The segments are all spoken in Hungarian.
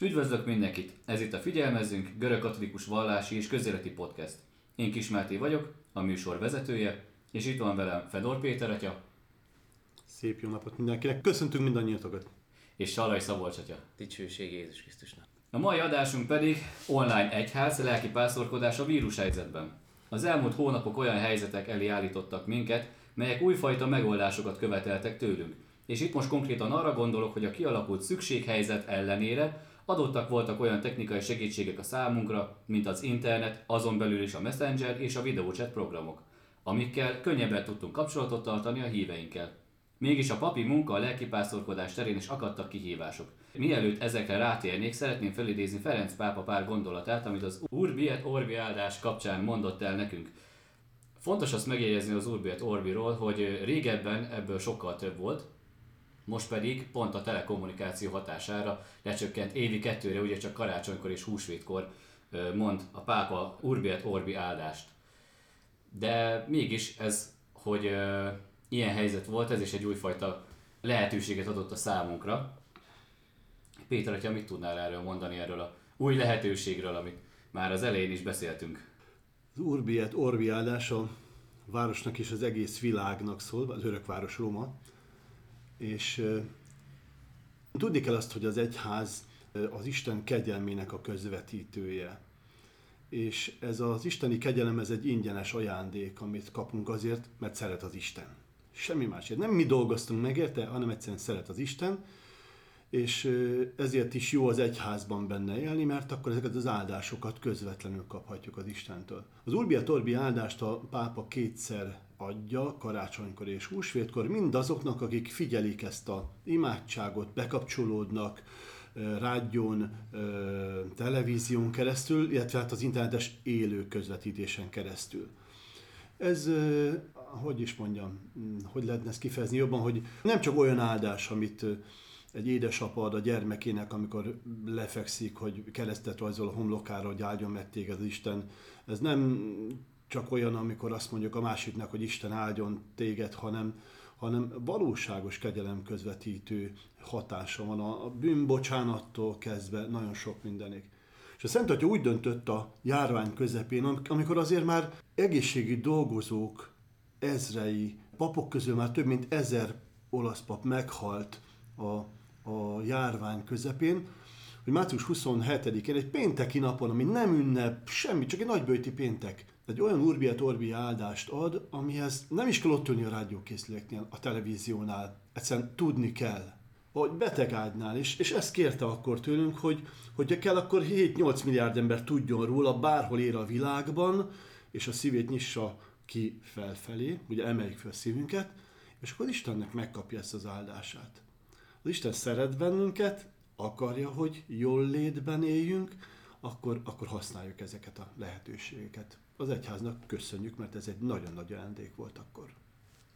Üdvözlök mindenkit! Ez itt a Figyelmezzünk, görög katolikus vallási és közéleti podcast. Én Kismáté vagyok, a műsor vezetője, és itt van velem Fedor Péter atya. Szép jó napot mindenkinek! Köszöntünk mindannyiatokat! És Salai Szabolcs atya. Dicsőség Jézus Krisztusnak! A mai adásunk pedig online egyház lelki pásztorkodás a vírushelyzetben. Az elmúlt hónapok olyan helyzetek elé állítottak minket, melyek újfajta megoldásokat követeltek tőlünk. És itt most konkrétan arra gondolok, hogy a kialakult szükséghelyzet ellenére adottak voltak olyan technikai segítségek a számunkra, mint az internet, azon belül is a Messenger és a videóchat programok, amikkel könnyebben tudtunk kapcsolatot tartani a híveinkkel. Mégis a papi munka a lelkipásztorkodás terén is akadtak kihívások. Mielőtt ezekre rátérnék, szeretném felidézni Ferenc pápa pár gondolatát, amit az Urbi et Orbi áldás kapcsán mondott el nekünk. Fontos azt megjegyezni az Urbi et Orbiról, hogy régebben ebből sokkal több volt, most pedig pont a telekommunikáció hatására lecsökkent évi kettőre, ugye csak karácsonykor és húsvétkor mond a pápa Urbi et Orbi áldást. De mégis ez, hogy ilyen helyzet volt, ez is egy újfajta lehetőséget adott a számunkra. Péter, hogyha mit tudnál erről mondani, erről a új lehetőségről, amit már az elején is beszéltünk? Az Urbi et Orbi áldás a városnak és az egész világnak szól, az örökváros Róma, és tudni kell azt, hogy az egyház az Isten kegyelmének a közvetítője. És ez az isteni kegyelem, ez egy ingyenes ajándék, amit kapunk azért, mert szeret az Isten. Semmi másért. Nem mi dolgoztunk meg érte, hanem egyszerűen szeret az Isten, és ezért is jó az egyházban benne élni, mert akkor ezeket az áldásokat közvetlenül kaphatjuk az Istentől. Az Urbia Torbi áldást a pápa kétszer adja, karácsonykor és húsvétkor, mindazoknak, akik figyelik ezt a imádságot, bekapcsolódnak, rádión, televízión keresztül, illetve hát az internetes élő közvetítésen keresztül. Ez, hogy is mondjam, hogy lehetne ezt kifejezni jobban, hogy nem csak olyan áldás, amit egy édesapa ad a gyermekének, amikor lefekszik, hogy keresztet rajzol a homlokára, hogy áldjon meg téged Isten. Ez nem csak olyan, amikor azt mondjuk a másiknak, hogy Isten áldjon téged, hanem, hanem valóságos kegyelem közvetítő hatása van a bűnbocsánattól kezdve nagyon sok mindenig. És a Szent Atya úgy döntött a járvány közepén, amikor azért már egészségi dolgozók ezrei, papok közül már több mint ezer olasz pap meghalt a a járvány közepén, hogy március 27-én, egy pénteki napon, ami nem ünnep, semmi, csak egy nagybőti péntek, egy olyan Urbi et Orbi áldást ad, amihez nem is kell ott ülni a rádiókészüléknél, a televíziónál. Egyszerűen tudni kell, hogy betegádnál is, és ezt kérte akkor tőlünk, hogy, hogy kell, akkor 7-8 milliárd ember tudjon róla, bárhol ér a világban, és a szívét nyissa ki felfelé, ugye emeljük fel a szívünket, és akkor Istennek megkapja ezt az áldását. Az Isten szeret bennünket, akarja, hogy jól létben éljünk, akkor, akkor használjuk ezeket a lehetőségeket. Az egyháznak köszönjük, mert ez egy nagyon nagy ajándék volt akkor.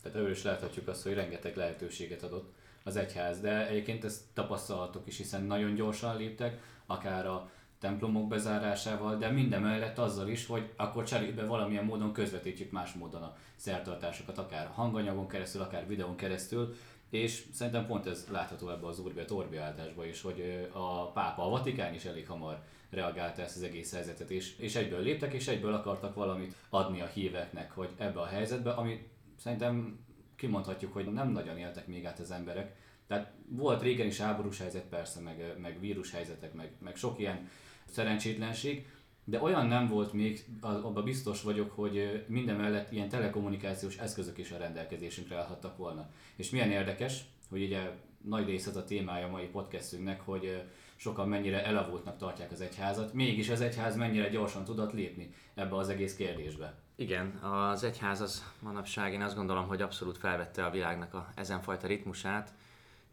Tehát ebből is láthatjuk azt, hogy rengeteg lehetőséget adott az egyház, de egyébként ezt tapasztalhatok is, hiszen nagyon gyorsan léptek, akár a templomok bezárásával, de minden mellett azzal is, hogy akkor cserébe valamilyen módon közvetítjük más módon a szertartásokat, akár hanganyagon keresztül, akár videón keresztül, és szerintem pont ez látható ebbe az Urbi Torbi áldásba is, hogy a pápa, a Vatikán is elég hamar reagálta ezt az egész helyzetet, és, és egyből léptek, és egyből akartak valamit adni a híveknek, hogy ebbe a helyzetbe, ami szerintem kimondhatjuk, hogy nem nagyon éltek még át az emberek. Tehát volt régen is háborús helyzet persze, meg, meg vírus helyzetek, meg, meg sok ilyen szerencsétlenség, de olyan nem volt még, abban biztos vagyok, hogy minden mellett ilyen telekommunikációs eszközök is a rendelkezésünkre állhattak volna. És milyen érdekes, hogy ugye nagy rész az a témája a mai podcastünknek, hogy sokan mennyire elavultnak tartják az egyházat, mégis az egyház mennyire gyorsan tudott lépni ebbe az egész kérdésbe. Igen, az egyház az manapság én azt gondolom, hogy abszolút felvette a világnak a ezenfajta ritmusát,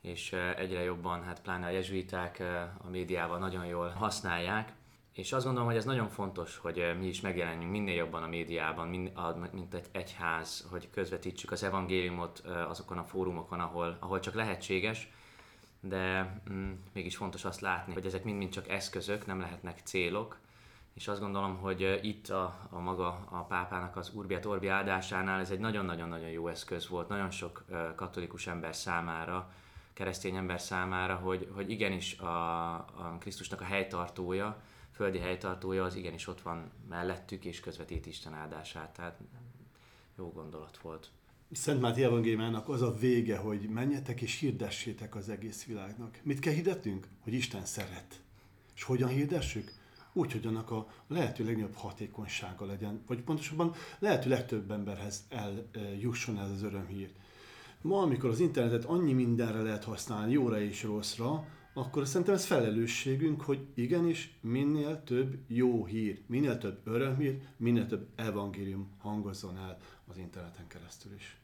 és egyre jobban, hát pláne a jezsuiták a médiával nagyon jól használják, és azt gondolom, hogy ez nagyon fontos, hogy mi is megjelenjünk minél jobban a médiában, mint egy egyház, hogy közvetítsük az evangéliumot azokon a fórumokon, ahol, ahol csak lehetséges, de mm, mégis fontos azt látni, hogy ezek mind-mind csak eszközök, nem lehetnek célok, és azt gondolom, hogy itt a, a maga a pápának az Urbi Orbi áldásánál ez egy nagyon-nagyon-nagyon jó eszköz volt, nagyon sok katolikus ember számára keresztény ember számára, hogy, hogy igenis a, a Krisztusnak a helytartója, földi helytartója az igenis ott van mellettük, és közvetít Isten áldását. Tehát jó gondolat volt. Szent Máté evangéliumának az a vége, hogy menjetek és hirdessétek az egész világnak. Mit kell hirdetnünk? Hogy Isten szeret. És hogyan hirdessük? Úgy, hogy annak a lehető legnagyobb hatékonysága legyen, vagy pontosabban lehető legtöbb emberhez eljusson ez az örömhír. Ma, amikor az internetet annyi mindenre lehet használni, jóra és rosszra, akkor szerintem ez felelősségünk, hogy igenis minél több jó hír, minél több örömhír, minél több evangélium hangozzon el az interneten keresztül is.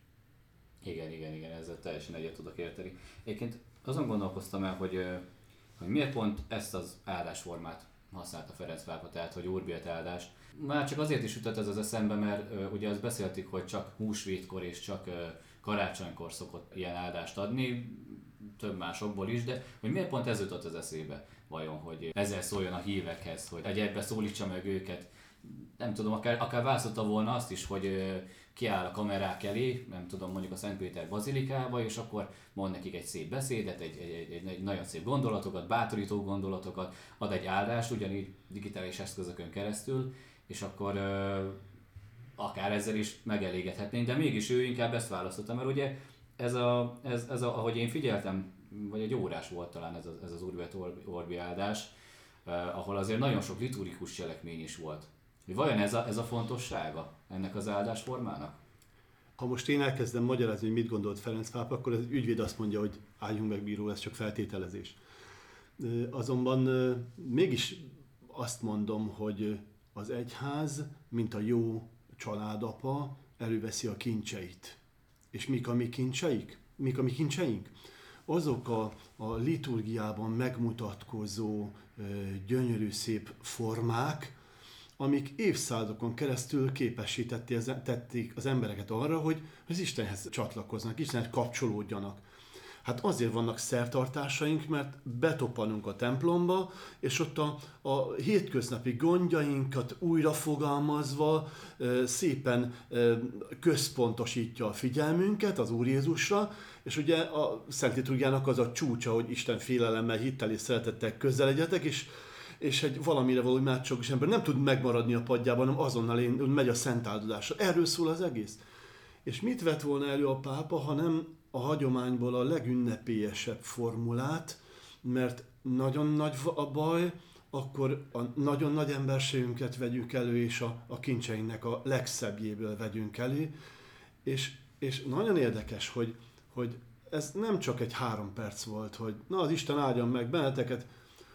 Igen, igen, igen, ezzel teljesen egyet tudok érteni. Egyébként azon gondolkoztam el, hogy, hogy miért pont ezt az áldásformát használta Ferenc pápa, tehát hogy Urbiet áldás. Már csak azért is ütött ez az eszembe, mert uh, ugye azt beszéltük, hogy csak húsvétkor és csak karácsonykor szokott ilyen áldást adni, több másokból is, de hogy miért pont ez jutott az eszébe vajon, hogy ezzel szóljon a hívekhez, hogy egy egybe szólítsa meg őket. Nem tudom, akár, akár választotta volna azt is, hogy kiáll a kamerák elé, nem tudom, mondjuk a Szentpéter bazilikába, és akkor mond nekik egy szép beszédet, egy, egy, egy, egy, nagyon szép gondolatokat, bátorító gondolatokat, ad egy áldást, ugyanígy digitális eszközökön keresztül, és akkor ö, akár ezzel is megelégedhetnénk, de mégis ő inkább ezt választotta, mert ugye ez, a, ez, ez a, ahogy én figyeltem, vagy egy órás volt talán ez, a, ez az Urvet Orbi áldás, ahol azért nagyon sok liturgikus cselekmény is volt. Vajon ez a, ez a fontossága ennek az áldásformának? Ha most én elkezdem magyarázni, hogy mit gondolt Ferenc pápa, akkor az ügyvéd azt mondja, hogy álljunk meg bíró, ez csak feltételezés. Azonban mégis azt mondom, hogy az egyház, mint a jó családapa, előveszi a kincseit. És mik a mi kincseik? Mik a mi kincseink? Azok a, a liturgiában megmutatkozó gyönyörű szép formák, amik évszázadokon keresztül képesítették az embereket arra, hogy az Istenhez csatlakoznak, Istenhez kapcsolódjanak. Hát azért vannak szertartásaink, mert betoppanunk a templomba, és ott a, a hétköznapi gondjainkat újrafogalmazva szépen központosítja a figyelmünket az Úr Jézusra, és ugye a Szent Liturgiának az a csúcsa, hogy Isten félelemmel, hittel és szeretettel közeledjetek, és és egy valamire való imádságos ember nem tud megmaradni a padjában, hanem azonnal én, megy a szent áldozásra. Erről szól az egész. És mit vett volna elő a pápa, hanem a hagyományból a legünnepélyesebb formulát, mert nagyon nagy a baj, akkor a nagyon nagy emberségünket vegyük elő, és a, a kincseinknek a legszebbjéből vegyünk elő. És, és nagyon érdekes, hogy, hogy ez nem csak egy három perc volt, hogy na az Isten áldjon meg benneteket,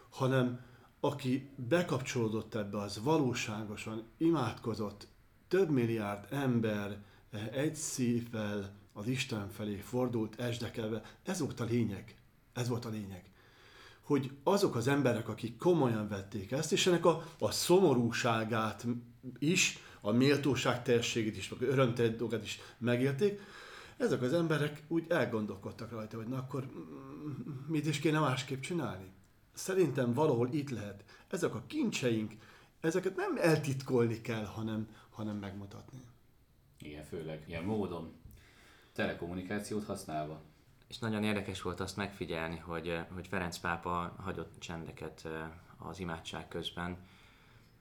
hanem aki bekapcsolódott ebbe, az valóságosan imádkozott, több milliárd ember eh, egy szívvel az Isten felé fordult esdekelve. Ez volt a lényeg. Ez volt a lényeg. Hogy azok az emberek, akik komolyan vették ezt, és ennek a, a szomorúságát is, a méltóság teljességét is, a örömteljességet is megélték, ezek az emberek úgy elgondolkodtak rajta, hogy na akkor mit is kéne másképp csinálni szerintem valahol itt lehet. Ezek a kincseink, ezeket nem eltitkolni kell, hanem, hanem megmutatni. Igen, főleg ilyen módon, telekommunikációt használva. És nagyon érdekes volt azt megfigyelni, hogy, hogy Ferenc pápa hagyott csendeket eh, az imádság közben.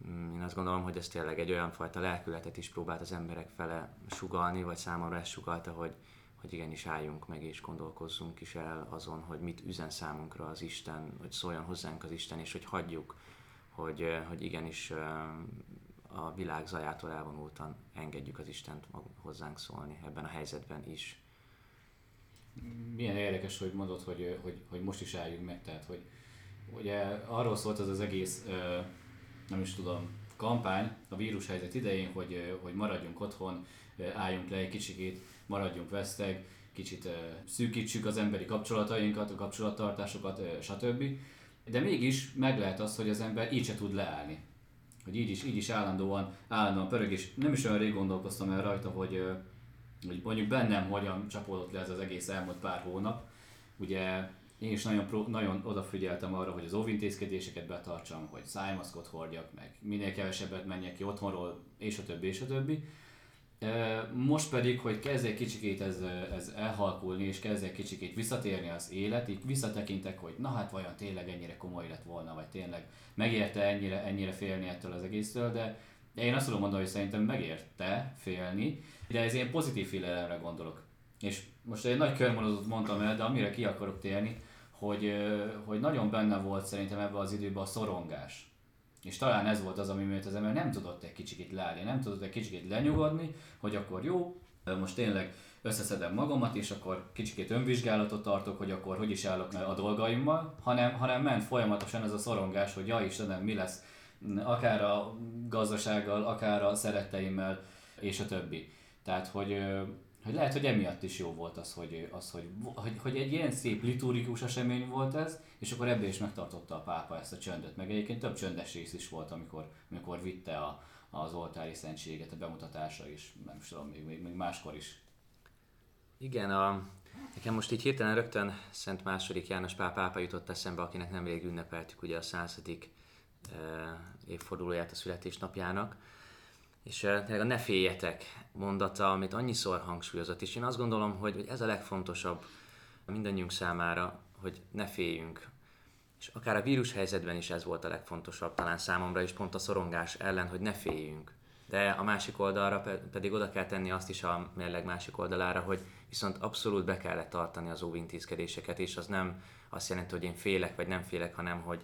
Mm, én azt gondolom, hogy ez tényleg egy olyan fajta lelkületet is próbált az emberek fele sugalni, vagy számomra ezt sugalta, hogy, hogy igenis álljunk meg és gondolkozzunk is el azon, hogy mit üzen számunkra az Isten, hogy szóljon hozzánk az Isten, és hogy hagyjuk, hogy, hogy igenis a világ zajától elvonultan engedjük az Istent hozzánk szólni ebben a helyzetben is. Milyen érdekes, hogy mondod, hogy, hogy, hogy most is álljunk meg, tehát hogy ugye arról szólt az az egész, nem is tudom, kampány a vírushelyzet idején, hogy, hogy maradjunk otthon, álljunk le egy kicsikét, maradjunk veszteg, kicsit szűkítsük az emberi kapcsolatainkat, a kapcsolattartásokat, stb. De mégis meg lehet az, hogy az ember így se tud leállni. Hogy így is, így is állandóan, állandóan pörög, és nem is olyan rég gondolkoztam el rajta, hogy, hogy mondjuk bennem hogyan csapódott le ez az egész elmúlt pár hónap. Ugye én is nagyon, nagyon odafigyeltem arra, hogy az óvintézkedéseket betartsam, hogy szájmaszkot hordjak meg, minél kevesebbet menjek ki otthonról, és a többi, és a többi Most pedig, hogy kezd egy kicsikét ez, ez elhalkulni, és kezd egy kicsikét visszatérni az élet, így visszatekintek, hogy na hát vajon tényleg ennyire komoly lett volna, vagy tényleg megérte ennyire, ennyire félni ettől az egésztől, de én azt tudom mondani, hogy szerintem megérte félni, de ez ilyen pozitív félelemre gondolok. És most egy nagy körmondatot mondtam el, de amire ki akarok térni, hogy, hogy nagyon benne volt szerintem ebben az időben a szorongás. És talán ez volt az, ami miatt az ember nem tudott egy kicsit leállni, nem tudott egy kicsit lenyugodni, hogy akkor jó, most tényleg összeszedem magamat, és akkor kicsit önvizsgálatot tartok, hogy akkor hogy is állok a dolgaimmal, hanem, hanem ment folyamatosan ez a szorongás, hogy ja Istenem, mi lesz akár a gazdasággal, akár a szeretteimmel, és a többi. Tehát, hogy, hogy lehet, hogy emiatt is jó volt az, hogy, az hogy, hogy, hogy egy ilyen szép liturgikus esemény volt ez, és akkor ebből is megtartotta a pápa ezt a csöndöt. Meg egyébként több csöndes rész is volt, amikor, amikor vitte a, az oltári szentséget a bemutatása is, nem is tudom, még, még, még máskor is. Igen, a, nekem most így hirtelen rögtön Szent második János Pál pápa jutott eszembe, akinek nemrég ünnepeltük ugye a századik e, évfordulóját a születésnapjának, és uh, a ne féljetek mondata, amit annyiszor hangsúlyozott, és én azt gondolom, hogy ez a legfontosabb mindannyiunk számára, hogy ne féljünk. És akár a vírus helyzetben is ez volt a legfontosabb, talán számomra is pont a szorongás ellen, hogy ne féljünk. De a másik oldalra pedig oda kell tenni azt is a mérleg másik oldalára, hogy viszont abszolút be kellett tartani az óvintézkedéseket, és az nem azt jelenti, hogy én félek vagy nem félek, hanem hogy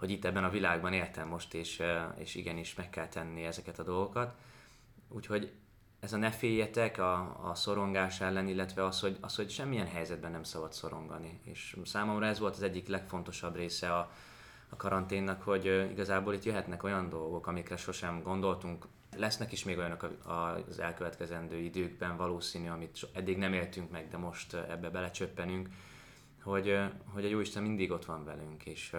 hogy itt ebben a világban éltem most, és, és igenis meg kell tenni ezeket a dolgokat. Úgyhogy ez a ne féljetek a, a szorongás ellen, illetve az hogy, az, hogy semmilyen helyzetben nem szabad szorongani. És számomra ez volt az egyik legfontosabb része a, a karanténnak, hogy igazából itt jöhetnek olyan dolgok, amikre sosem gondoltunk. Lesznek is még olyanok az elkövetkezendő időkben valószínű, amit eddig nem éltünk meg, de most ebbe belecsöppenünk, hogy, hogy a Jóisten mindig ott van velünk, és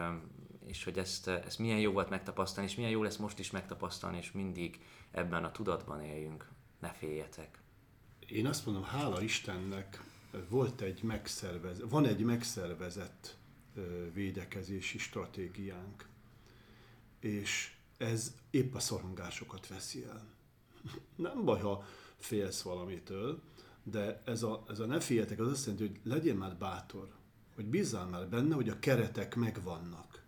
és hogy ezt, ezt milyen jó volt megtapasztalni, és milyen jó lesz most is megtapasztalni, és mindig ebben a tudatban éljünk. Ne féljetek. Én azt mondom, hála Istennek volt egy megszervez, van egy megszervezett védekezési stratégiánk, és ez épp a szorongásokat veszi el. Nem baj, ha félsz valamitől, de ez a, ez a ne féljetek, az azt jelenti, hogy legyél már bátor, hogy bízzál már benne, hogy a keretek megvannak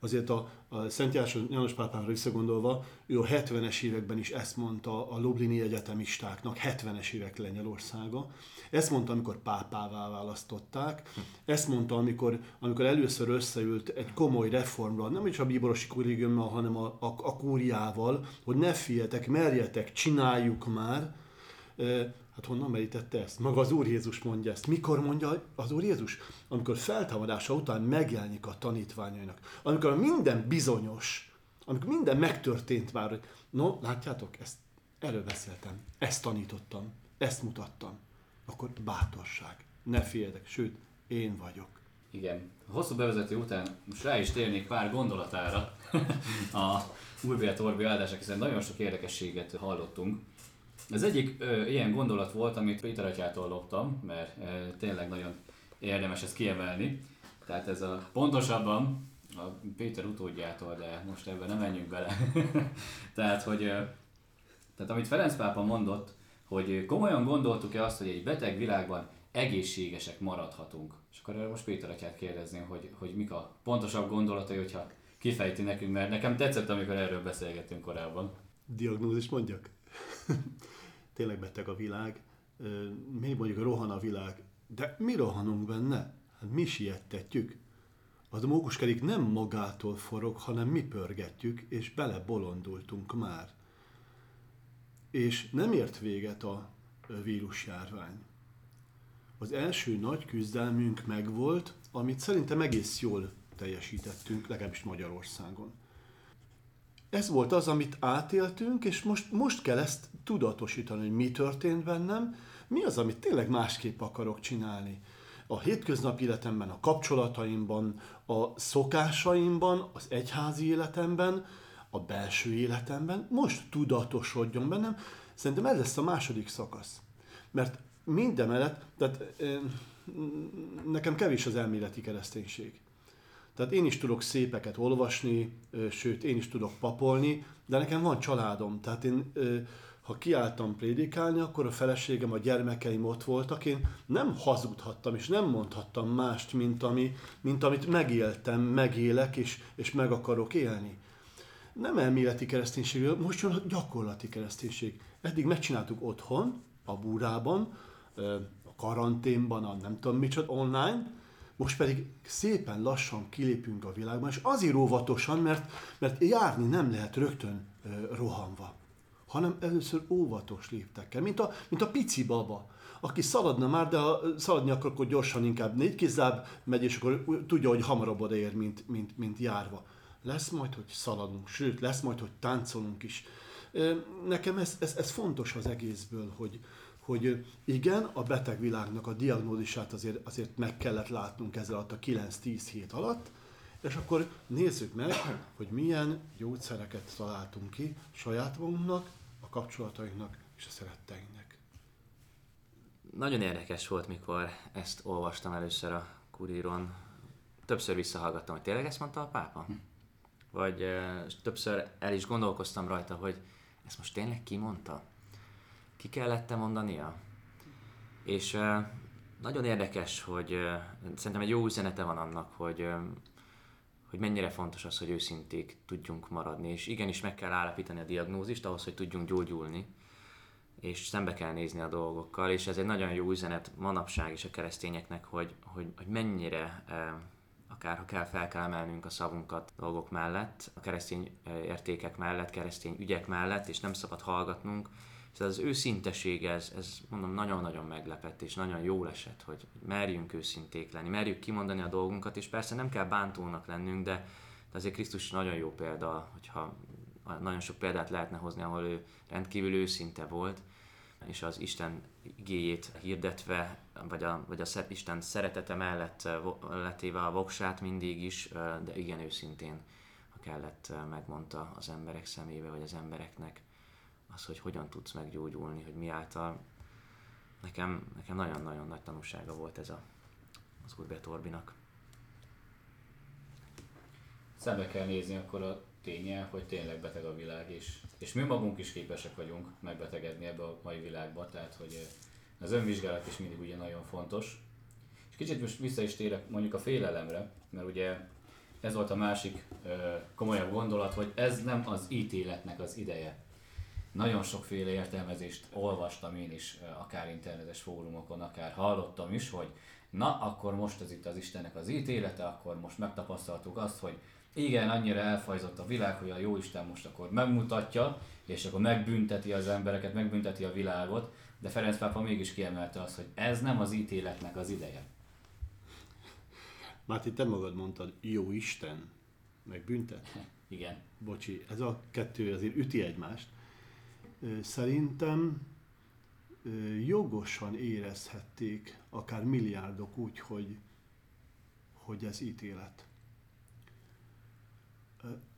azért a, a Szent János pápára visszagondolva, ő a 70-es években is ezt mondta a Lublini egyetemistáknak, 70-es évek Lengyelországa. Ezt mondta, amikor pápává választották. Ezt mondta, amikor, amikor először összeült egy komoly reformra, nem is a bíborosi kollégiummal, hanem a, a, a kúriával, hogy ne féljetek, merjetek, csináljuk már Hát honnan merítette ezt? Maga az Úr Jézus mondja ezt. Mikor mondja az Úr Jézus? Amikor feltámadása után megjelenik a tanítványainak. Amikor minden bizonyos, amikor minden megtörtént már, hogy no, látjátok, ezt, erről beszéltem, ezt tanítottam, ezt mutattam. Akkor bátorság, ne féljetek, sőt, én vagyok. Igen. Hosszú bevezető után most rá is térnék pár gondolatára a Úrbélet Orbi áldások, hiszen nagyon sok érdekességet hallottunk. Az egyik ö, ilyen gondolat volt, amit Péter atyától loptam, mert ö, tényleg nagyon érdemes ezt kiemelni. Tehát ez a pontosabban a Péter utódjától, de most ebben nem menjünk bele. tehát, hogy ö, tehát amit Ferenc pápa mondott, hogy komolyan gondoltuk-e azt, hogy egy beteg világban egészségesek maradhatunk. És akkor most Péter atyát kérdezném, hogy, hogy mik a pontosabb gondolatai, hogyha kifejti nekünk, mert nekem tetszett, amikor erről beszélgettünk korábban. Diagnózis mondjak? tényleg beteg a világ, mi mondjuk rohan a világ, de mi rohanunk benne? Hát mi siettetjük. Az a mókuskerék nem magától forog, hanem mi pörgetjük, és bele bolondultunk már. És nem ért véget a vírusjárvány. Az első nagy küzdelmünk megvolt, amit szerintem egész jól teljesítettünk, legalábbis Magyarországon ez volt az, amit átéltünk, és most, most kell ezt tudatosítani, hogy mi történt bennem, mi az, amit tényleg másképp akarok csinálni. A hétköznapi életemben, a kapcsolataimban, a szokásaimban, az egyházi életemben, a belső életemben, most tudatosodjon bennem. Szerintem ez lesz a második szakasz. Mert mindemellett, tehát nekem kevés az elméleti kereszténység. Tehát én is tudok szépeket olvasni, sőt, én is tudok papolni, de nekem van családom. Tehát én, ha kiálltam prédikálni, akkor a feleségem, a gyermekeim ott voltak, én nem hazudhattam, és nem mondhattam mást, mint, ami, mint amit megéltem, megélek, és, és meg akarok élni. Nem elméleti kereszténység, most jön a gyakorlati kereszténység. Eddig megcsináltuk otthon, a búrában, a karanténban, a nem tudom micsoda, online, most pedig szépen lassan kilépünk a világban, és azért óvatosan, mert, mert járni nem lehet rögtön rohanva hanem először óvatos léptekkel, mint a, mint a pici baba, aki szaladna már, de ha szaladni akar, akkor gyorsan inkább négy kézláb megy, és akkor tudja, hogy hamarabb odaér, mint, mint, mint járva. Lesz majd, hogy szaladunk, sőt, lesz majd, hogy táncolunk is. Nekem ez, ez, ez fontos az egészből, hogy, hogy igen, a beteg világnak a diagnózisát azért, azért meg kellett látnunk ezzel alatt a 9-10 hét alatt, és akkor nézzük meg, hogy milyen gyógyszereket találtunk ki saját magunknak, a kapcsolatainknak és a szeretteinknek. Nagyon érdekes volt, mikor ezt olvastam először a kuríron. Többször visszahallgattam, hogy tényleg ezt mondta a pápa? Hm. Vagy e, többször el is gondolkoztam rajta, hogy ezt most tényleg ki mondta? Ki kellett mondania? És e, nagyon érdekes, hogy e, szerintem egy jó üzenete van annak, hogy hogy mennyire fontos az, hogy őszinték tudjunk maradni, és igenis meg kell állapítani a diagnózist ahhoz, hogy tudjunk gyógyulni, és szembe kell nézni a dolgokkal, és ez egy nagyon jó üzenet manapság is a keresztényeknek, hogy, hogy, hogy mennyire eh, akár ha kell, fel kell emelnünk a szavunkat dolgok mellett, a keresztény eh, értékek mellett, keresztény ügyek mellett, és nem szabad hallgatnunk, Szóval az őszinteség, ez, ez mondom, nagyon-nagyon meglepett, és nagyon jó esett, hogy merjünk őszinték lenni, merjük kimondani a dolgunkat, és persze nem kell bántónak lennünk, de, de azért Krisztus nagyon jó példa, hogyha nagyon sok példát lehetne hozni, ahol ő rendkívül őszinte volt, és az Isten igéjét hirdetve, vagy a, vagy a Isten szeretete mellett letéve a voksát mindig is, de igen őszintén, ha kellett, megmondta az emberek szemébe, vagy az embereknek az, hogy hogyan tudsz meggyógyulni, hogy mi által. Nekem, nekem nagyon-nagyon nagy tanulsága volt ez a, az új Betorbinak. Szembe kell nézni akkor a tényel, hogy tényleg beteg a világ, és, és mi magunk is képesek vagyunk megbetegedni ebbe a mai világba, tehát hogy eh, az önvizsgálat is mindig ugye nagyon fontos. És kicsit most vissza is térek mondjuk a félelemre, mert ugye ez volt a másik ö, eh, komolyabb gondolat, hogy ez nem az ítéletnek az ideje nagyon sokféle értelmezést olvastam én is, akár internetes fórumokon, akár hallottam is, hogy na, akkor most ez itt az Istennek az ítélete, akkor most megtapasztaltuk azt, hogy igen, annyira elfajzott a világ, hogy a jó Isten most akkor megmutatja, és akkor megbünteti az embereket, megbünteti a világot, de Ferenc pápa mégis kiemelte azt, hogy ez nem az ítéletnek az ideje. Máté, te magad mondtad, jó Isten, meg büntet. Igen. Bocsi, ez a kettő azért üti egymást szerintem jogosan érezhették akár milliárdok úgy, hogy, hogy ez ítélet.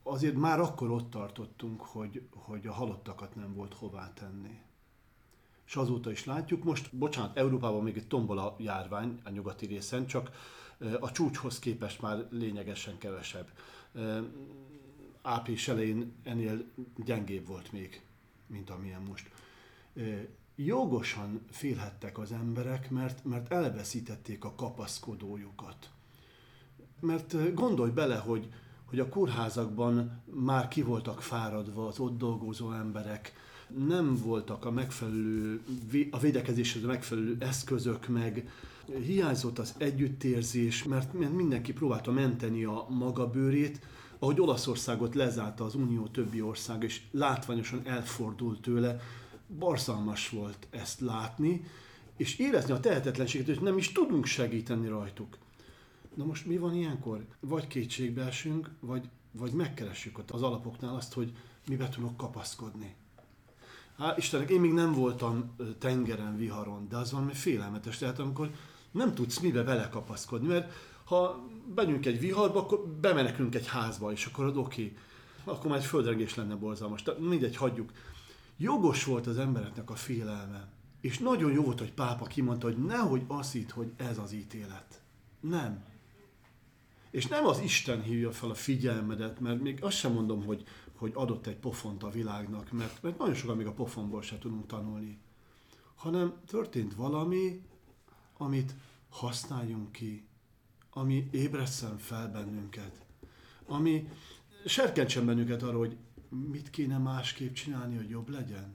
Azért már akkor ott tartottunk, hogy, hogy a halottakat nem volt hová tenni. És azóta is látjuk, most, bocsánat, Európában még egy tombol a járvány a nyugati részen, csak a csúcshoz képest már lényegesen kevesebb. Április elején ennél gyengébb volt még mint amilyen most. Jogosan félhettek az emberek, mert, mert elveszítették a kapaszkodójukat. Mert gondolj bele, hogy, hogy a kórházakban már ki voltak fáradva az ott dolgozó emberek, nem voltak a megfelelő, a védekezéshez megfelelő eszközök, meg hiányzott az együttérzés, mert mindenki próbálta menteni a maga bőrét, ahogy Olaszországot lezárta az Unió többi ország, és látványosan elfordult tőle, barzalmas volt ezt látni, és érezni a tehetetlenséget, hogy nem is tudunk segíteni rajtuk. Na most mi van ilyenkor? Vagy kétségbe esünk, vagy, vagy megkeressük az alapoknál azt, hogy mibe tudok kapaszkodni. Há, Istennek, én még nem voltam tengeren, viharon, de az valami félelmetes. Tehát amikor nem tudsz mibe vele kapaszkodni, mert ha begyünk egy viharba, akkor bemenekünk egy házba, és akkor oké. Akkor már egy földrengés lenne borzalmas. Tehát mindegy, hagyjuk. Jogos volt az embereknek a félelme. És nagyon jó volt, hogy pápa kimondta, hogy nehogy azt hitt, hogy ez az ítélet. Nem. És nem az Isten hívja fel a figyelmedet, mert még azt sem mondom, hogy, hogy adott egy pofont a világnak, mert, mert nagyon sokan még a pofonból se tudunk tanulni, hanem történt valami, amit használjunk ki, ami ébreszem fel bennünket, ami serkentsen bennünket arra, hogy mit kéne másképp csinálni, hogy jobb legyen.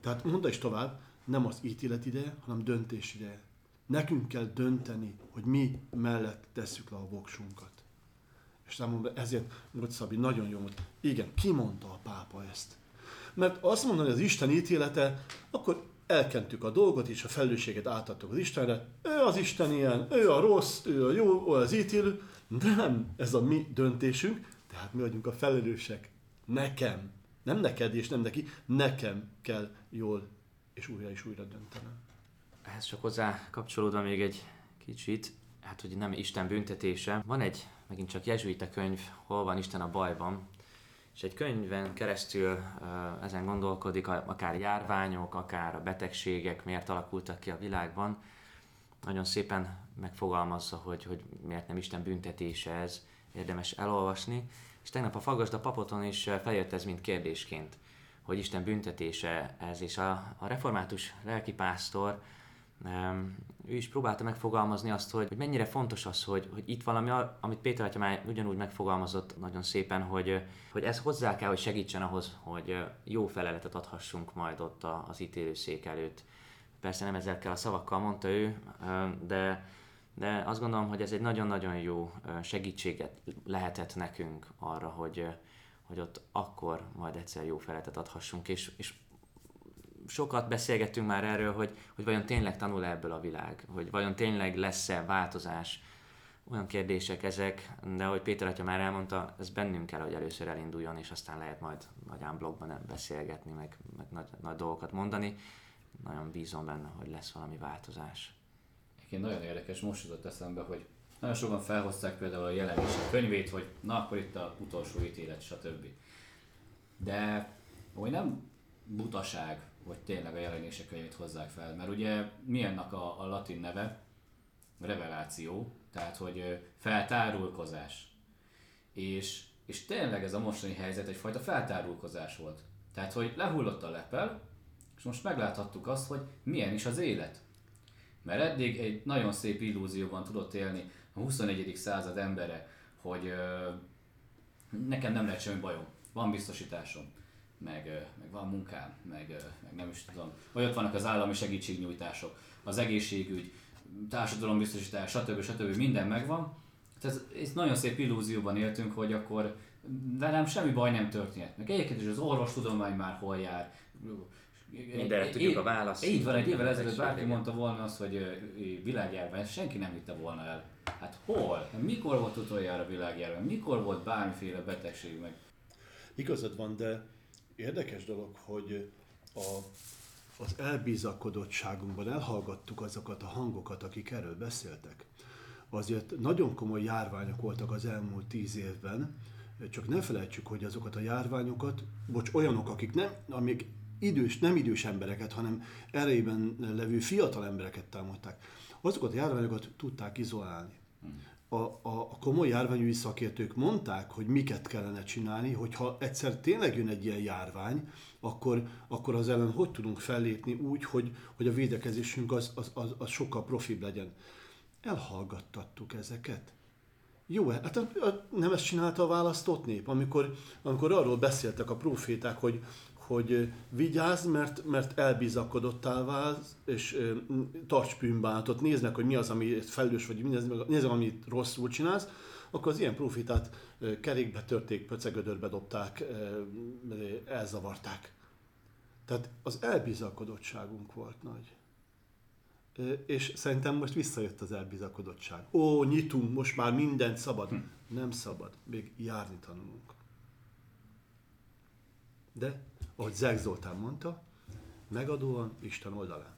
Tehát mondta is tovább, nem az ítélet ideje, hanem döntés ideje. Nekünk kell dönteni, hogy mi mellett tesszük le a voksunkat. És számomra ezért mondott Szabi nagyon jó, hogy igen, ki mondta a pápa ezt? Mert azt mondani, hogy az Isten ítélete, akkor elkentük a dolgot, és a felelősséget átadtuk az Istenre. Ő az Isten ilyen, ő a rossz, ő a jó, ő az ítélő. De nem, ez a mi döntésünk, tehát mi vagyunk a felelősek. Nekem, nem neked és nem neki, nekem kell jól és újra és újra döntenem. Ehhez csak hozzá kapcsolódva még egy kicsit, hát hogy nem Isten büntetése. Van egy, megint csak jezsuita könyv, hol van Isten a bajban, és egy könyven keresztül ezen gondolkodik, akár járványok, akár a betegségek miért alakultak ki a világban. Nagyon szépen megfogalmazza, hogy, hogy miért nem Isten büntetése ez, érdemes elolvasni. És tegnap a Fagasda papoton is feljött ez mint kérdésként, hogy Isten büntetése ez, és a, a református lelkipásztor ő is próbálta megfogalmazni azt, hogy, hogy mennyire fontos az, hogy, hogy itt valami, amit Péter atya már ugyanúgy megfogalmazott nagyon szépen, hogy, hogy ez hozzá kell, hogy segítsen ahhoz, hogy jó feleletet adhassunk majd ott az ítélőszék előtt. Persze nem ezzel a szavakkal mondta ő, de, de azt gondolom, hogy ez egy nagyon-nagyon jó segítséget lehetett nekünk arra, hogy, hogy ott akkor majd egyszer jó feletet adhassunk, és, és sokat beszélgettünk már erről, hogy, hogy vajon tényleg tanul ebből a világ, hogy vajon tényleg lesz-e változás, olyan kérdések ezek, de ahogy Péter atya már elmondta, ez bennünk kell, hogy először elinduljon, és aztán lehet majd nagyán blogban beszélgetni, meg, meg nagy, nagy dolgokat mondani. Nagyon bízom benne, hogy lesz valami változás. Egyébként nagyon érdekes, most jutott eszembe, hogy nagyon sokan felhozták például a jelenések könyvét, hogy na akkor itt a utolsó ítélet, stb. De hogy nem butaság, hogy tényleg a jelenések könyvét hozzák fel. Mert ugye mi ennek a, a latin neve? Reveláció, tehát hogy feltárulkozás. És, és tényleg ez a mostani helyzet egyfajta feltárulkozás volt. Tehát, hogy lehullott a lepel, és most megláthattuk azt, hogy milyen is az élet. Mert eddig egy nagyon szép illúzióban tudott élni a 21. század embere, hogy ö, nekem nem lehet semmi bajom, van biztosításom meg, meg van munkám, meg, meg nem is tudom, vagy ott vannak az állami segítségnyújtások, az egészségügy, társadalombiztosítás, stb. stb. minden megvan. Tehát ez nagyon szép illúzióban éltünk, hogy akkor velem semmi baj nem történhet. Meg egyébként is az orvostudomány már hol jár. Mindenre tudjuk a választ. Így van, egy évvel ezelőtt bárki mondta volna azt, hogy világjárvány, senki nem hitte volna el. Hát hol? Mikor volt utoljára világjárvány? Mikor volt bármiféle betegség meg? Igazad van, de Érdekes dolog, hogy a, az elbízakodottságunkban elhallgattuk azokat a hangokat, akik erről beszéltek. Azért nagyon komoly járványok voltak az elmúlt tíz évben, csak ne felejtsük, hogy azokat a járványokat, bocs, olyanok, akik nem, amik idős, nem idős embereket, hanem erejében levő fiatal embereket támadták, azokat a járványokat tudták izolálni. A, a, a komoly járványügyi szakértők mondták, hogy miket kellene csinálni, hogyha egyszer tényleg jön egy ilyen járvány, akkor, akkor az ellen hogy tudunk fellépni úgy, hogy, hogy a védekezésünk az, az, az, az sokkal profibb legyen. Elhallgattattuk ezeket. Jó, hát nem ezt csinálta a választott nép, amikor, amikor arról beszéltek a proféták, hogy, hogy vigyázz, mert, mert elbizakodottál válsz, és tarts bűnbánatot, nézd meg, hogy mi az, ami felelős vagy, nézd meg, amit rosszul csinálsz, akkor az ilyen profitát kerékbe törték, pöcegödörbe dobták, elzavarták. Tehát az elbizakodottságunk volt nagy. És szerintem most visszajött az elbizakodottság. Ó, nyitunk, most már mindent szabad. Hm. Nem szabad, még járni tanulunk. De ahogy Zeg Zoltán mondta, megadóan Isten oldalán.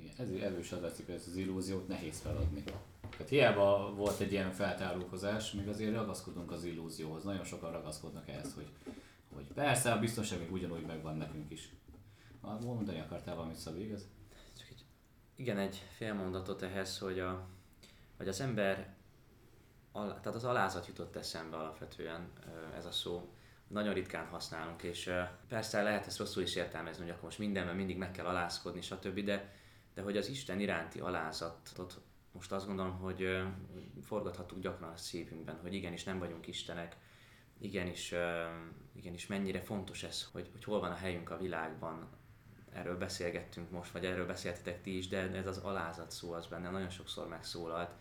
Igen, ezért erős az látszik, hogy ezt az illúziót nehéz feladni. Tehát hiába volt egy ilyen feltárulkozás, még azért ragaszkodunk az illúzióhoz. Nagyon sokan ragaszkodnak ehhez, hogy, hogy persze a biztonság még ugyanúgy megvan nekünk is. Mondani akartál valamit, Szabi, igaz? Csak egy, igen, egy fél mondatot ehhez, hogy, a, hogy az ember tehát az alázat jutott eszembe alapvetően ez a szó. Nagyon ritkán használunk, és persze lehet ezt rosszul is értelmezni, hogy akkor most mindenben mindig meg kell alázkodni, stb., de, de hogy az Isten iránti alázatot most azt gondolom, hogy forgathatunk gyakran a szívünkben, hogy igenis nem vagyunk Istenek, igenis, igenis mennyire fontos ez, hogy, hogy hol van a helyünk a világban, erről beszélgettünk most, vagy erről beszéltetek ti is, de ez az alázat szó az benne nagyon sokszor megszólalt,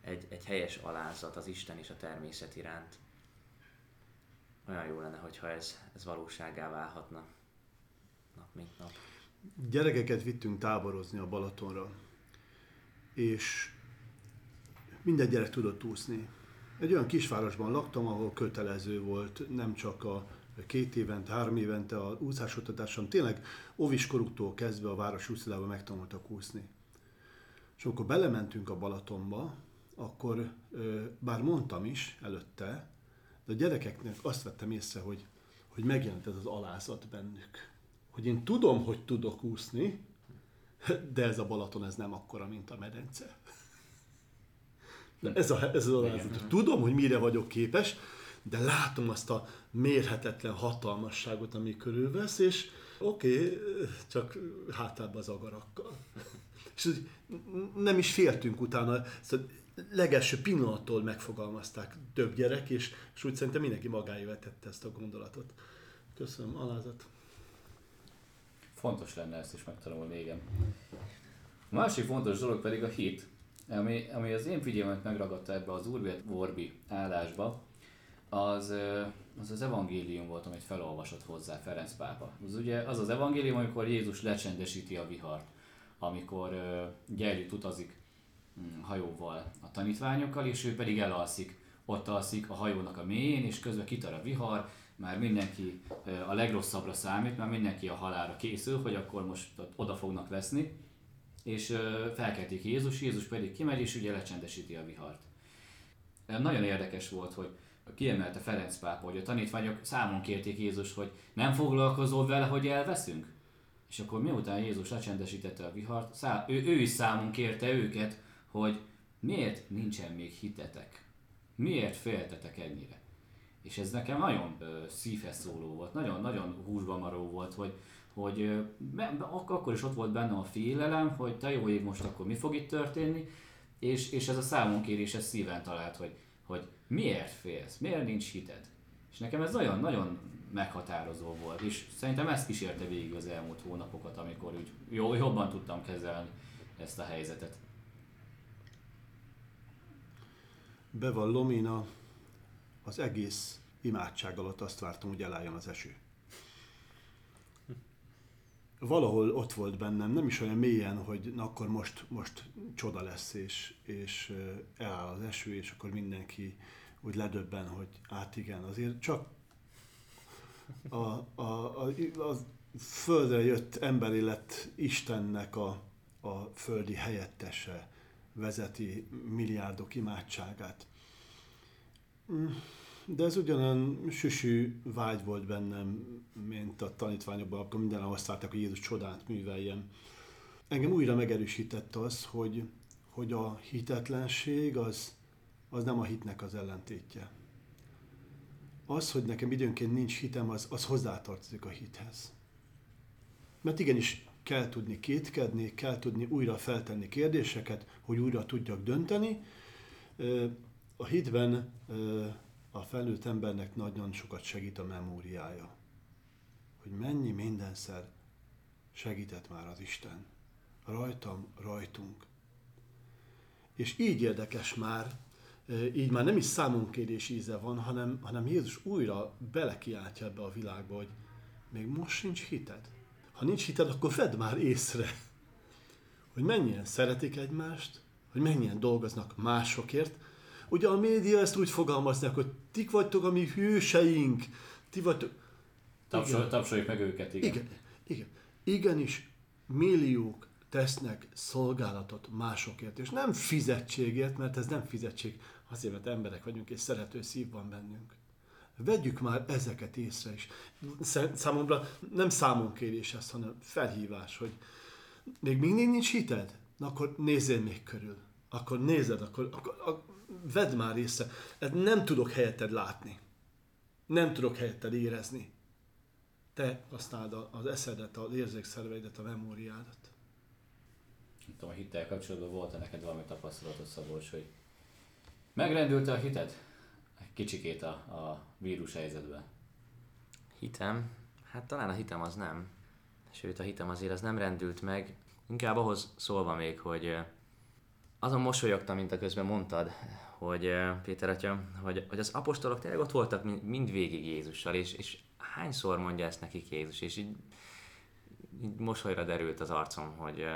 egy, egy helyes alázat az Isten és a természet iránt. Olyan jó lenne, hogyha ez, ez valóságá válhatna nap mint nap. Gyerekeket vittünk táborozni a Balatonra, és minden gyerek tudott úszni. Egy olyan kisvárosban laktam, ahol kötelező volt nem csak a két évente, három évente a úszásoktatásom, tényleg óviskoruktól kezdve a város úszodában megtanultak úszni. És amikor belementünk a Balatonba, akkor bár mondtam is előtte, de a gyerekeknek azt vettem észre, hogy, hogy megjelent ez az alázat bennük. Hogy én tudom, hogy tudok úszni, de ez a Balaton ez nem akkora, mint a medence. De ez, a, ez az alázat. Tudom, hogy mire vagyok képes, de látom azt a mérhetetlen hatalmasságot, ami körülvesz, és oké, okay, csak hátában az agarakkal. És nem is féltünk utána, szóval legelső pillanattól megfogalmazták több gyerek, és, és úgy szerintem mindenki magáével tette ezt a gondolatot. Köszönöm, alázat. Fontos lenne ezt is megtanulni, igen. A másik fontos dolog pedig a hit, ami, ami az én figyelmet megragadta ebbe az Urbi Vorbi állásba, az, az az evangélium volt, amit felolvasott hozzá Ferenc pápa. Az ugye az az evangélium, amikor Jézus lecsendesíti a vihart, amikor uh, utazik um, hajóval a tanítványokkal, és ő pedig elalszik, ott alszik a hajónak a mélyén, és közben kitar a vihar, már mindenki a legrosszabbra számít, már mindenki a halára készül, hogy akkor most oda fognak veszni, és felkeltik Jézus, Jézus pedig kimegy, és ugye lecsendesíti a vihart. Nagyon érdekes volt, hogy kiemelte Ferenc pápa, hogy a tanítványok számon kérték Jézus, hogy nem foglalkozol vele, hogy elveszünk? És akkor miután Jézus lecsendesítette a vihart, szá- ő, ő is számon kérte őket, hogy miért nincsen még hitetek? Miért féltetek ennyire? És ez nekem nagyon szívhez szóló volt, nagyon-nagyon húsba maró volt, hogy, hogy akkor is ott volt bennem a félelem, hogy te jó ég most akkor mi fog itt történni, és, és ez a számonkérés ez szíven talált, hogy, hogy miért félsz, miért nincs hited. És nekem ez nagyon-nagyon meghatározó volt, és szerintem ezt kísérte végig az elmúlt hónapokat, amikor úgy jó, jobban tudtam kezelni ezt a helyzetet. Bevallom, én a, az egész imádság alatt azt vártam, hogy elálljon az eső. Valahol ott volt bennem, nem is olyan mélyen, hogy na akkor most, most csoda lesz, és, és eláll az eső, és akkor mindenki úgy ledöbben, hogy hát igen, azért csak a, a, a, a földre jött emberi lett Istennek a, a földi helyettese vezeti milliárdok imádságát. De ez ugyanolyan süsű vágy volt bennem, mint a tanítványokban, akkor minden azt várták, hogy Jézus csodát műveljen. Engem újra megerősített az, hogy, hogy a hitetlenség az, az nem a hitnek az ellentétje. Az, hogy nekem időnként nincs hitem, az, az hozzátartozik a hithez. Mert igenis kell tudni kétkedni, kell tudni újra feltenni kérdéseket, hogy újra tudjak dönteni. A hitben a felnőtt embernek nagyon sokat segít a memóriája. Hogy mennyi mindenszer segített már az Isten. Rajtam, rajtunk. És így érdekes már, így már nem is számonkérés íze van, hanem, hanem Jézus újra belekiáltja ebbe a világba, hogy még most sincs hited. Ha nincs hited, akkor vedd már észre, hogy mennyien szeretik egymást, hogy mennyien dolgoznak másokért. Ugye a média ezt úgy fogalmaznak, hogy tik vagytok a mi hőseink, ti vagytok... Tapsol, tapsoljuk meg őket, igen. Igen, igen. Igenis, milliók tesznek szolgálatot másokért, és nem fizetségért, mert ez nem fizetség, azért, mert emberek vagyunk, és szerető szív van bennünk. Vegyük már ezeket észre is. Számomra nem számonkérés ez, hanem felhívás, hogy még mindig nincs hited? Na akkor nézzél még körül. akkor nézed, akkor, akkor, akkor vedd már észre. Hát nem tudok helyetted látni. Nem tudok helyetted érezni. Te használd az eszedet, az érzékszerveidet, a memóriádat. Nem tudom, a hittel kapcsolatban volt-e neked valami tapasztalatod, Szabolcs, hogy megrendült a hited? Kicsikét a, a vírus helyzetben. Hitem? Hát talán a hitem az nem. Sőt, a hitem azért az nem rendült meg. Inkább ahhoz szólva még, hogy azon mosolyogtam, mint a közben mondtad, hogy Péter atya, hogy, hogy az apostolok tényleg ott voltak mind, mind végig Jézussal, és, és hányszor mondja ezt nekik Jézus, és így, így mosolyra derült az arcom, hogy,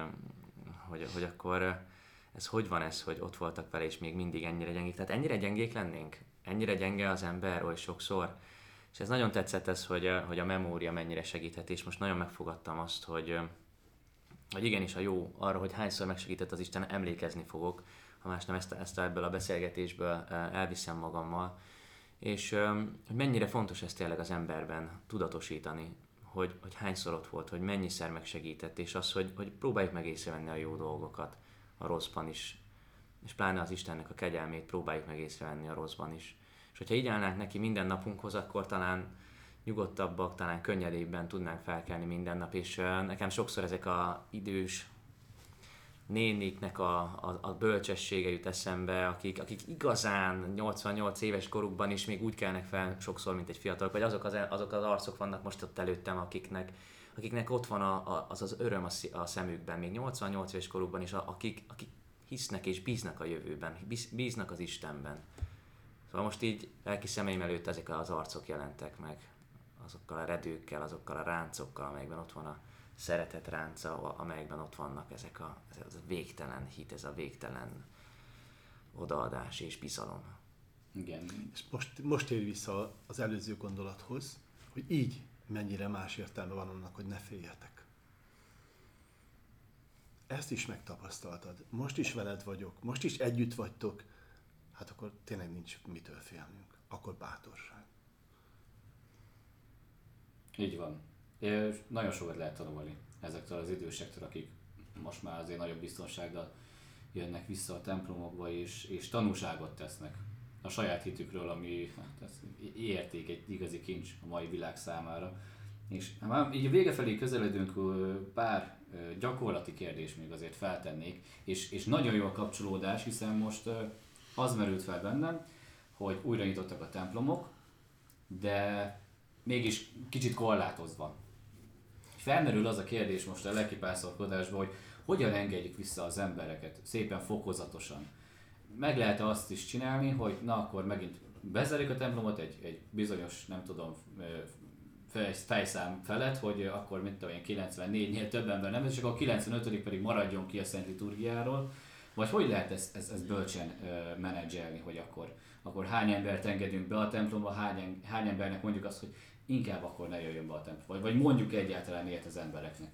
hogy, hogy akkor ez hogy van ez, hogy ott voltak vele, és még mindig ennyire gyengék. Tehát ennyire gyengék lennénk? Ennyire gyenge az ember oly sokszor? És ez nagyon tetszett ez, hogy, hogy a memória mennyire segíthet, és most nagyon megfogadtam azt, hogy, hogy igenis a jó arra, hogy hányszor megsegített az Isten, emlékezni fogok, ha más nem ezt, ezt ebből a beszélgetésből elviszem magammal. És hogy mennyire fontos ezt tényleg az emberben tudatosítani, hogy, hogy hányszor ott volt, hogy mennyiszer megsegített, és az, hogy, hogy próbáljuk meg észrevenni a jó dolgokat a rosszban is, és pláne az Istennek a kegyelmét próbáljuk meg észrevenni a rosszban is. És hogyha így állnánk neki minden napunkhoz, akkor talán nyugodtabbak, talán könnyedébben tudnánk felkelni minden nap, és nekem sokszor ezek a idős néniknek a, a, a bölcsessége jut eszembe, akik, akik igazán 88 éves korukban is még úgy kelnek fel sokszor, mint egy fiatal, vagy azok az, azok az arcok vannak most ott előttem, akiknek, akiknek ott van a, a, az az öröm a, a szemükben, még 88 éves korukban is, akik, akik hisznek és bíznak a jövőben, bíznak az Istenben. Szóval most így lelki szemeim előtt ezek az arcok jelentek meg, azokkal a redőkkel, azokkal a ráncokkal, amelyekben ott van a, szeretet ránca, amelyekben ott vannak ezek a, ez a végtelen hit, ez a végtelen odaadás és bizalom. Igen. És most, most ér vissza az előző gondolathoz, hogy így mennyire más értelme van annak, hogy ne féljetek. Ezt is megtapasztaltad. Most is veled vagyok, most is együtt vagytok, hát akkor tényleg nincs mitől félnünk. Akkor bátorság. Így van. És nagyon sokat lehet tanulni ezektől az idősektől, akik most már azért nagyobb biztonsággal jönnek vissza a templomokba, és, és tanúságot tesznek a saját hitükről, ami hát ez érték, egy igazi kincs a mai világ számára. És már így a vége felé közeledünk, pár gyakorlati kérdés még azért feltennék, és, és nagyon jó a kapcsolódás, hiszen most az merült fel bennem, hogy újra nyitottak a templomok, de mégis kicsit korlátozva felmerül az a kérdés most a lelkipászorkodásban, hogy hogyan engedjük vissza az embereket szépen fokozatosan. Meg lehet azt is csinálni, hogy na akkor megint bezárik a templomot egy, egy bizonyos, nem tudom, fejszám felett, hogy akkor mint tudom 94-nél több ember nem, és akkor a 95 pedig maradjon ki a Szent Liturgiáról, vagy hogy lehet ezt, ezt, ezt bölcsen uh, menedzselni, hogy akkor, akkor hány embert engedünk be a templomba, hány, hány embernek mondjuk azt, hogy inkább akkor ne jöjjön be a templom. Vagy, vagy mondjuk egyáltalán ilyet az embereknek.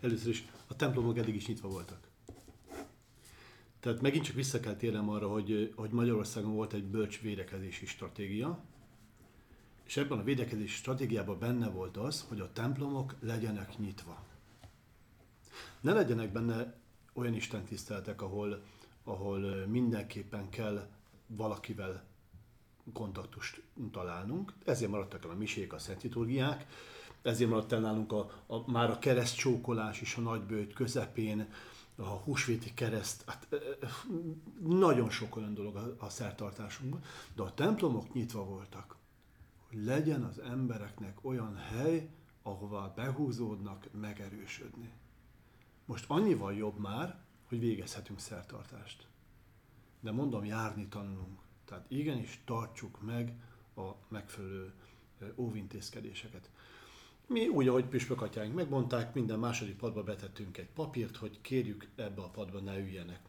Először is a templomok eddig is nyitva voltak. Tehát megint csak vissza kell térnem arra, hogy, hogy Magyarországon volt egy bölcs védekezési stratégia, és ebben a védekezési stratégiában benne volt az, hogy a templomok legyenek nyitva. Ne legyenek benne olyan istentiszteletek, ahol, ahol mindenképpen kell valakivel kontaktust találnunk. Ezért maradtak el a misék, a szent liturgiák, ezért maradt el nálunk a, a, már a kereszt csókolás is a nagybőt közepén, a húsvéti kereszt, hát, nagyon sok olyan dolog a, a szertartásunkban, de a templomok nyitva voltak, legyen az embereknek olyan hely, ahová behúzódnak megerősödni. Most annyival jobb már, hogy végezhetünk szertartást. De mondom, járni tanulunk. Tehát igenis tartsuk meg a megfelelő óvintézkedéseket. Mi úgy, ahogy püspökatyáink megmondták, minden második padba betettünk egy papírt, hogy kérjük ebbe a padba ne üljenek.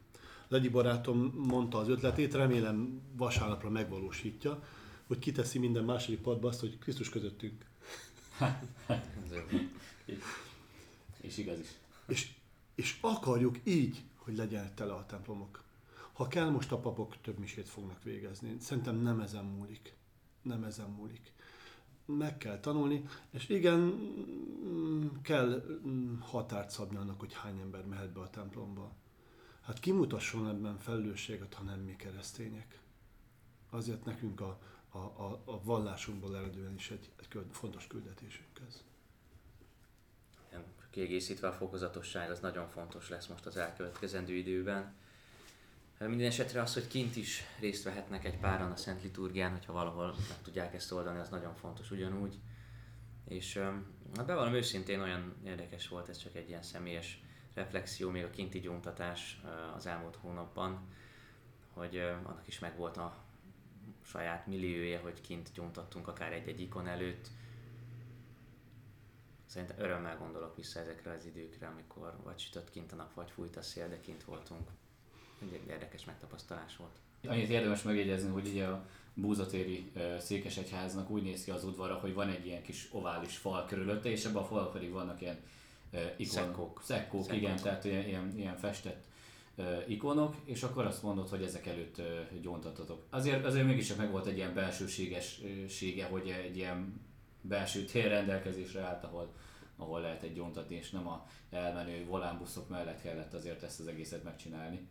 Legyi barátom mondta az ötletét, remélem vasárnapra megvalósítja, hogy kiteszi minden második padba azt, hogy Krisztus közöttünk. és igaz is. És, és akarjuk így, hogy legyen tele a templomok. Ha kell, most a papok több misét fognak végezni. Szerintem nem ezen múlik. Nem ezen múlik. meg kell tanulni, és igen, mm, kell mm, határt szabni annak, hogy hány ember mehet be a templomba. Hát kimutasson ebben felelősséget, ha nem mi keresztények. Azért nekünk a, a, a, a vallásunkból eredően is egy, egy fontos küldetésünk ez. Kiegészítve a fokozatosság, az nagyon fontos lesz most az elkövetkezendő időben. Minden esetre az, hogy kint is részt vehetnek egy páran a Szent Liturgián, hogyha valahol meg tudják ezt oldani, az nagyon fontos ugyanúgy. És hát bevallom őszintén olyan érdekes volt, ez csak egy ilyen személyes reflexió, még a kinti gyóntatás az elmúlt hónapban, hogy annak is megvolt a saját milliója, hogy kint gyóntattunk akár egy-egy ikon előtt. Szerintem örömmel gondolok vissza ezekre az időkre, amikor vagy sütött kint a nap, vagy fújt a szél, de kint voltunk. Egy érdekes megtapasztalás volt. Annyit érdemes megjegyezni, hogy ugye a Búzatéri székesegyháznak úgy néz ki az udvara, hogy van egy ilyen kis ovális fal körülötte, és ebben a fal pedig vannak ilyen ikon, szekkók. Szekkók, szekkók, igen, tehát ilyen, ilyen, ilyen festett ikonok, és akkor azt mondod, hogy ezek előtt gyóntatok. Azért, azért mégis meg volt egy ilyen belsőségessége, hogy egy ilyen belső tér rendelkezésre állt, ahol, ahol lehet egy gyóntatni, és nem a elmenő volánbuszok mellett kellett azért ezt az egészet megcsinálni.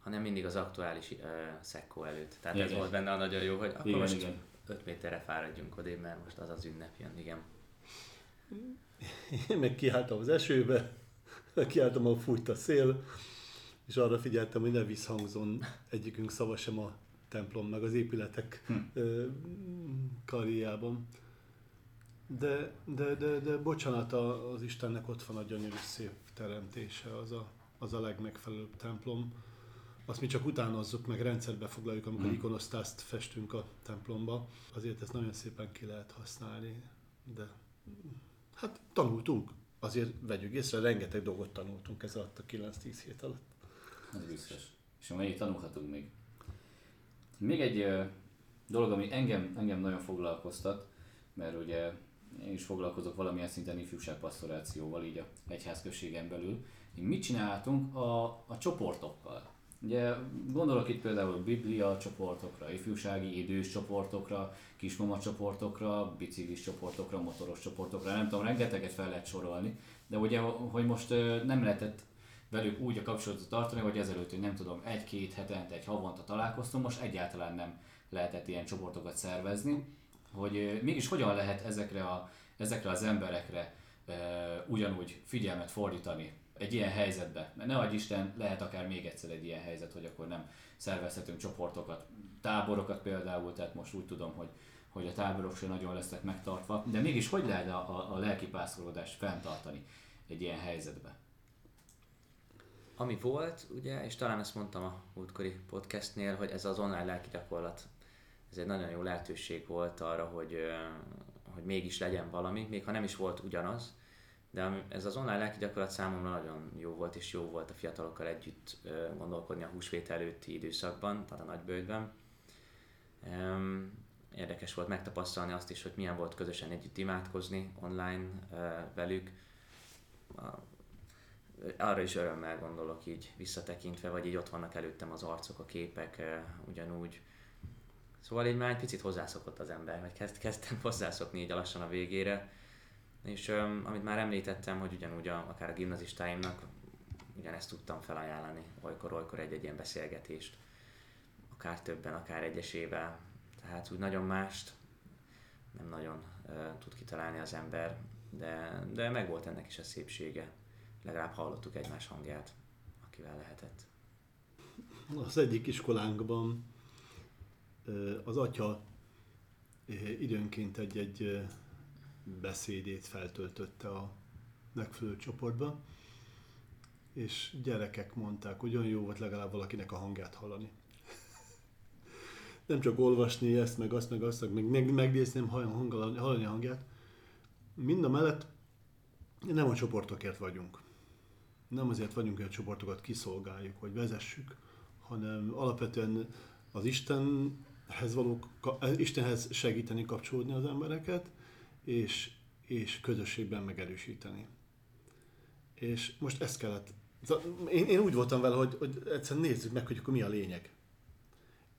Hanem mindig az aktuális uh, szekkó előtt. Tehát igen. ez volt benne a nagyon jó, hogy akkor igen, most igen. 5 méterre fáradjunk odébb, mert most az az ünnep jön, igen. Én meg kiálltam az esőbe, kiálltam, ahol fújt a szél, és arra figyeltem, hogy ne visszhangzon egyikünk szava sem a templom, meg az épületek hm. karriában. De, de, de, de bocsánat, az Istennek ott van a gyönyörű szép teremtése, az a, az a legmegfelelőbb templom. Azt mi csak utánozzuk, meg rendszerbe foglaljuk, amikor hmm. ikonosztászt festünk a templomba. Azért ezt nagyon szépen ki lehet használni, de hát tanultunk. Azért vegyük észre, rengeteg dolgot tanultunk ez alatt a 9-10 hét alatt. Ez biztos. És még tanulhatunk még. Még egy dolog, ami engem, engem nagyon foglalkoztat, mert ugye én is foglalkozok valamilyen szinten ifjúságpastorációval így a egyházközségen belül. Mi mit csináltunk a, a csoportokkal? Ugye gondolok itt például biblia csoportokra, ifjúsági idős csoportokra, kismama csoportokra, biciklis csoportokra, motoros csoportokra, nem tudom, rengeteget fel lehet sorolni, de ugye, hogy most nem lehetett velük úgy a kapcsolatot tartani, hogy ezelőtt, hogy nem tudom, egy-két hetente, egy havonta találkoztunk, most egyáltalán nem lehetett ilyen csoportokat szervezni, hogy mégis hogyan lehet ezekre, a, ezekre az emberekre e, ugyanúgy figyelmet fordítani egy ilyen helyzetbe. Mert ne adj Isten, lehet akár még egyszer egy ilyen helyzet, hogy akkor nem szervezhetünk csoportokat, táborokat például, tehát most úgy tudom, hogy, hogy a táborok sem nagyon lesznek megtartva, de mégis hogy lehet a, a, a lelki pásztorodást fenntartani egy ilyen helyzetbe? Ami volt, ugye, és talán ezt mondtam a múltkori podcastnél, hogy ez az online lelki gyakorlat, ez egy nagyon jó lehetőség volt arra, hogy, hogy mégis legyen valami, még ha nem is volt ugyanaz, de ez az online lelki gyakorlat számomra nagyon jó volt, és jó volt a fiatalokkal együtt gondolkodni a húsvét előtti időszakban, tehát a nagybőjtben. Érdekes volt megtapasztalni azt is, hogy milyen volt közösen együtt imádkozni online velük. Arra is örömmel gondolok így visszatekintve, vagy így ott vannak előttem az arcok, a képek ugyanúgy. Szóval így már egy picit hozzászokott az ember, vagy kezd, kezdtem hozzászokni így lassan a végére és um, amit már említettem, hogy ugyanúgy a, akár a gimnazistáimnak ugyanezt tudtam felajánlani olykor-olykor egy-egy ilyen beszélgetést, akár többen, akár egyesével. Tehát úgy nagyon mást nem nagyon uh, tud kitalálni az ember, de, de meg volt ennek is a szépsége. Legalább hallottuk egymás hangját, akivel lehetett. Az egyik iskolánkban az atya időnként egy-egy beszédét feltöltötte a megfelelő csoportba, és gyerekek mondták, hogy olyan jó volt legalább valakinek a hangját hallani. nem csak olvasni ezt, meg azt, meg azt, meg, meg megnézni, nem hallani, hallani a hangját. Mind a mellett nem a csoportokért vagyunk. Nem azért vagyunk, hogy csoportokat kiszolgáljuk, vagy vezessük, hanem alapvetően az Istenhez való, Istenhez segíteni kapcsolódni az embereket, és, és közösségben megerősíteni. És most ezt kellett. Én, én úgy voltam vele, hogy, hogy egyszerűen nézzük meg, hogy akkor mi a lényeg.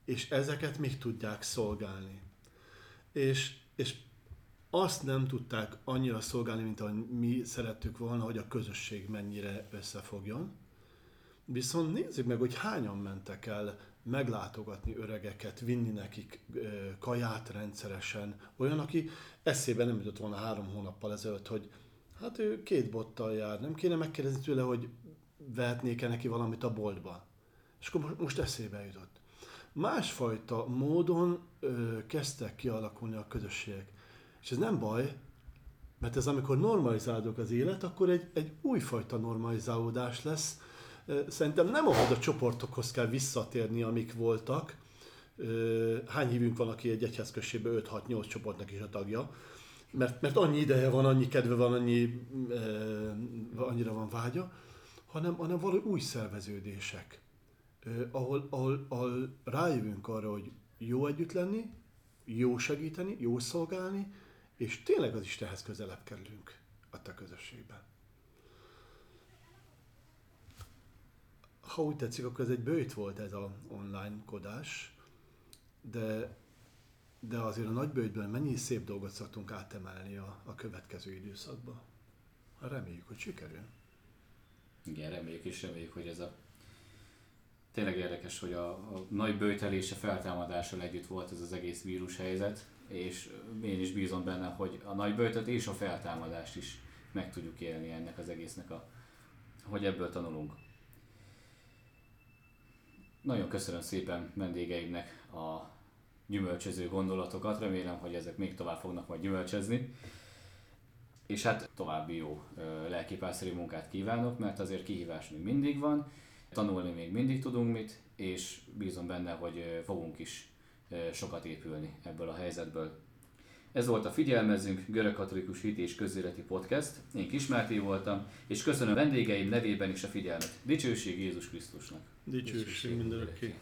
És ezeket még tudják szolgálni. És, és azt nem tudták annyira szolgálni, mint ahogy mi szerettük volna, hogy a közösség mennyire összefogjon. Viszont nézzük meg, hogy hányan mentek el meglátogatni öregeket, vinni nekik kaját rendszeresen. Olyan, aki eszébe nem jutott volna három hónappal ezelőtt, hogy hát ő két bottal jár, nem kéne megkérdezni tőle, hogy vehetnék-e neki valamit a boltba. És akkor most eszébe jutott. Másfajta módon ö, kezdtek kialakulni a közösségek. És ez nem baj, mert ez amikor normalizálódik az élet, akkor egy, egy újfajta normalizálódás lesz. Szerintem nem ahhoz a csoportokhoz kell visszatérni, amik voltak. Hány hívünk van, aki egy egyházközségben 5-6-8 csoportnak is a tagja? Mert, mert annyi ideje van, annyi kedve van, annyi, annyira van vágya, hanem, hanem valami új szerveződések, ahol, ahol, ahol rájövünk arra, hogy jó együtt lenni, jó segíteni, jó szolgálni, és tényleg az Istenhez közelebb kerülünk a te közösségben. Ha úgy tetszik, akkor ez egy bőjt volt ez a online kodás, de, de azért a nagybőjtből mennyi szép dolgot szoktunk átemelni a, a következő időszakba. Reméljük, hogy sikerül. Igen, reméljük és reméljük, hogy ez a tényleg érdekes, hogy a, a nagy bőjtelése feltámadással együtt volt ez az egész vírushelyzet, és én is bízom benne, hogy a nagy bőjtöt és a feltámadást is meg tudjuk élni ennek az egésznek, a, hogy ebből tanulunk. Nagyon köszönöm szépen vendégeimnek a gyümölcsöző gondolatokat, remélem, hogy ezek még tovább fognak majd gyümölcsözni. És hát további jó lelkipásztori munkát kívánok, mert azért kihívás még mindig van, tanulni még mindig tudunk mit, és bízom benne, hogy fogunk is sokat épülni ebből a helyzetből. Ez volt a Figyelmezünk Görögkatolikus Hit és Közéleti Podcast. Én Kismárté voltam, és köszönöm vendégeim nevében is a figyelmet. Dicsőség Jézus Krisztusnak! Dicsőség mindenki!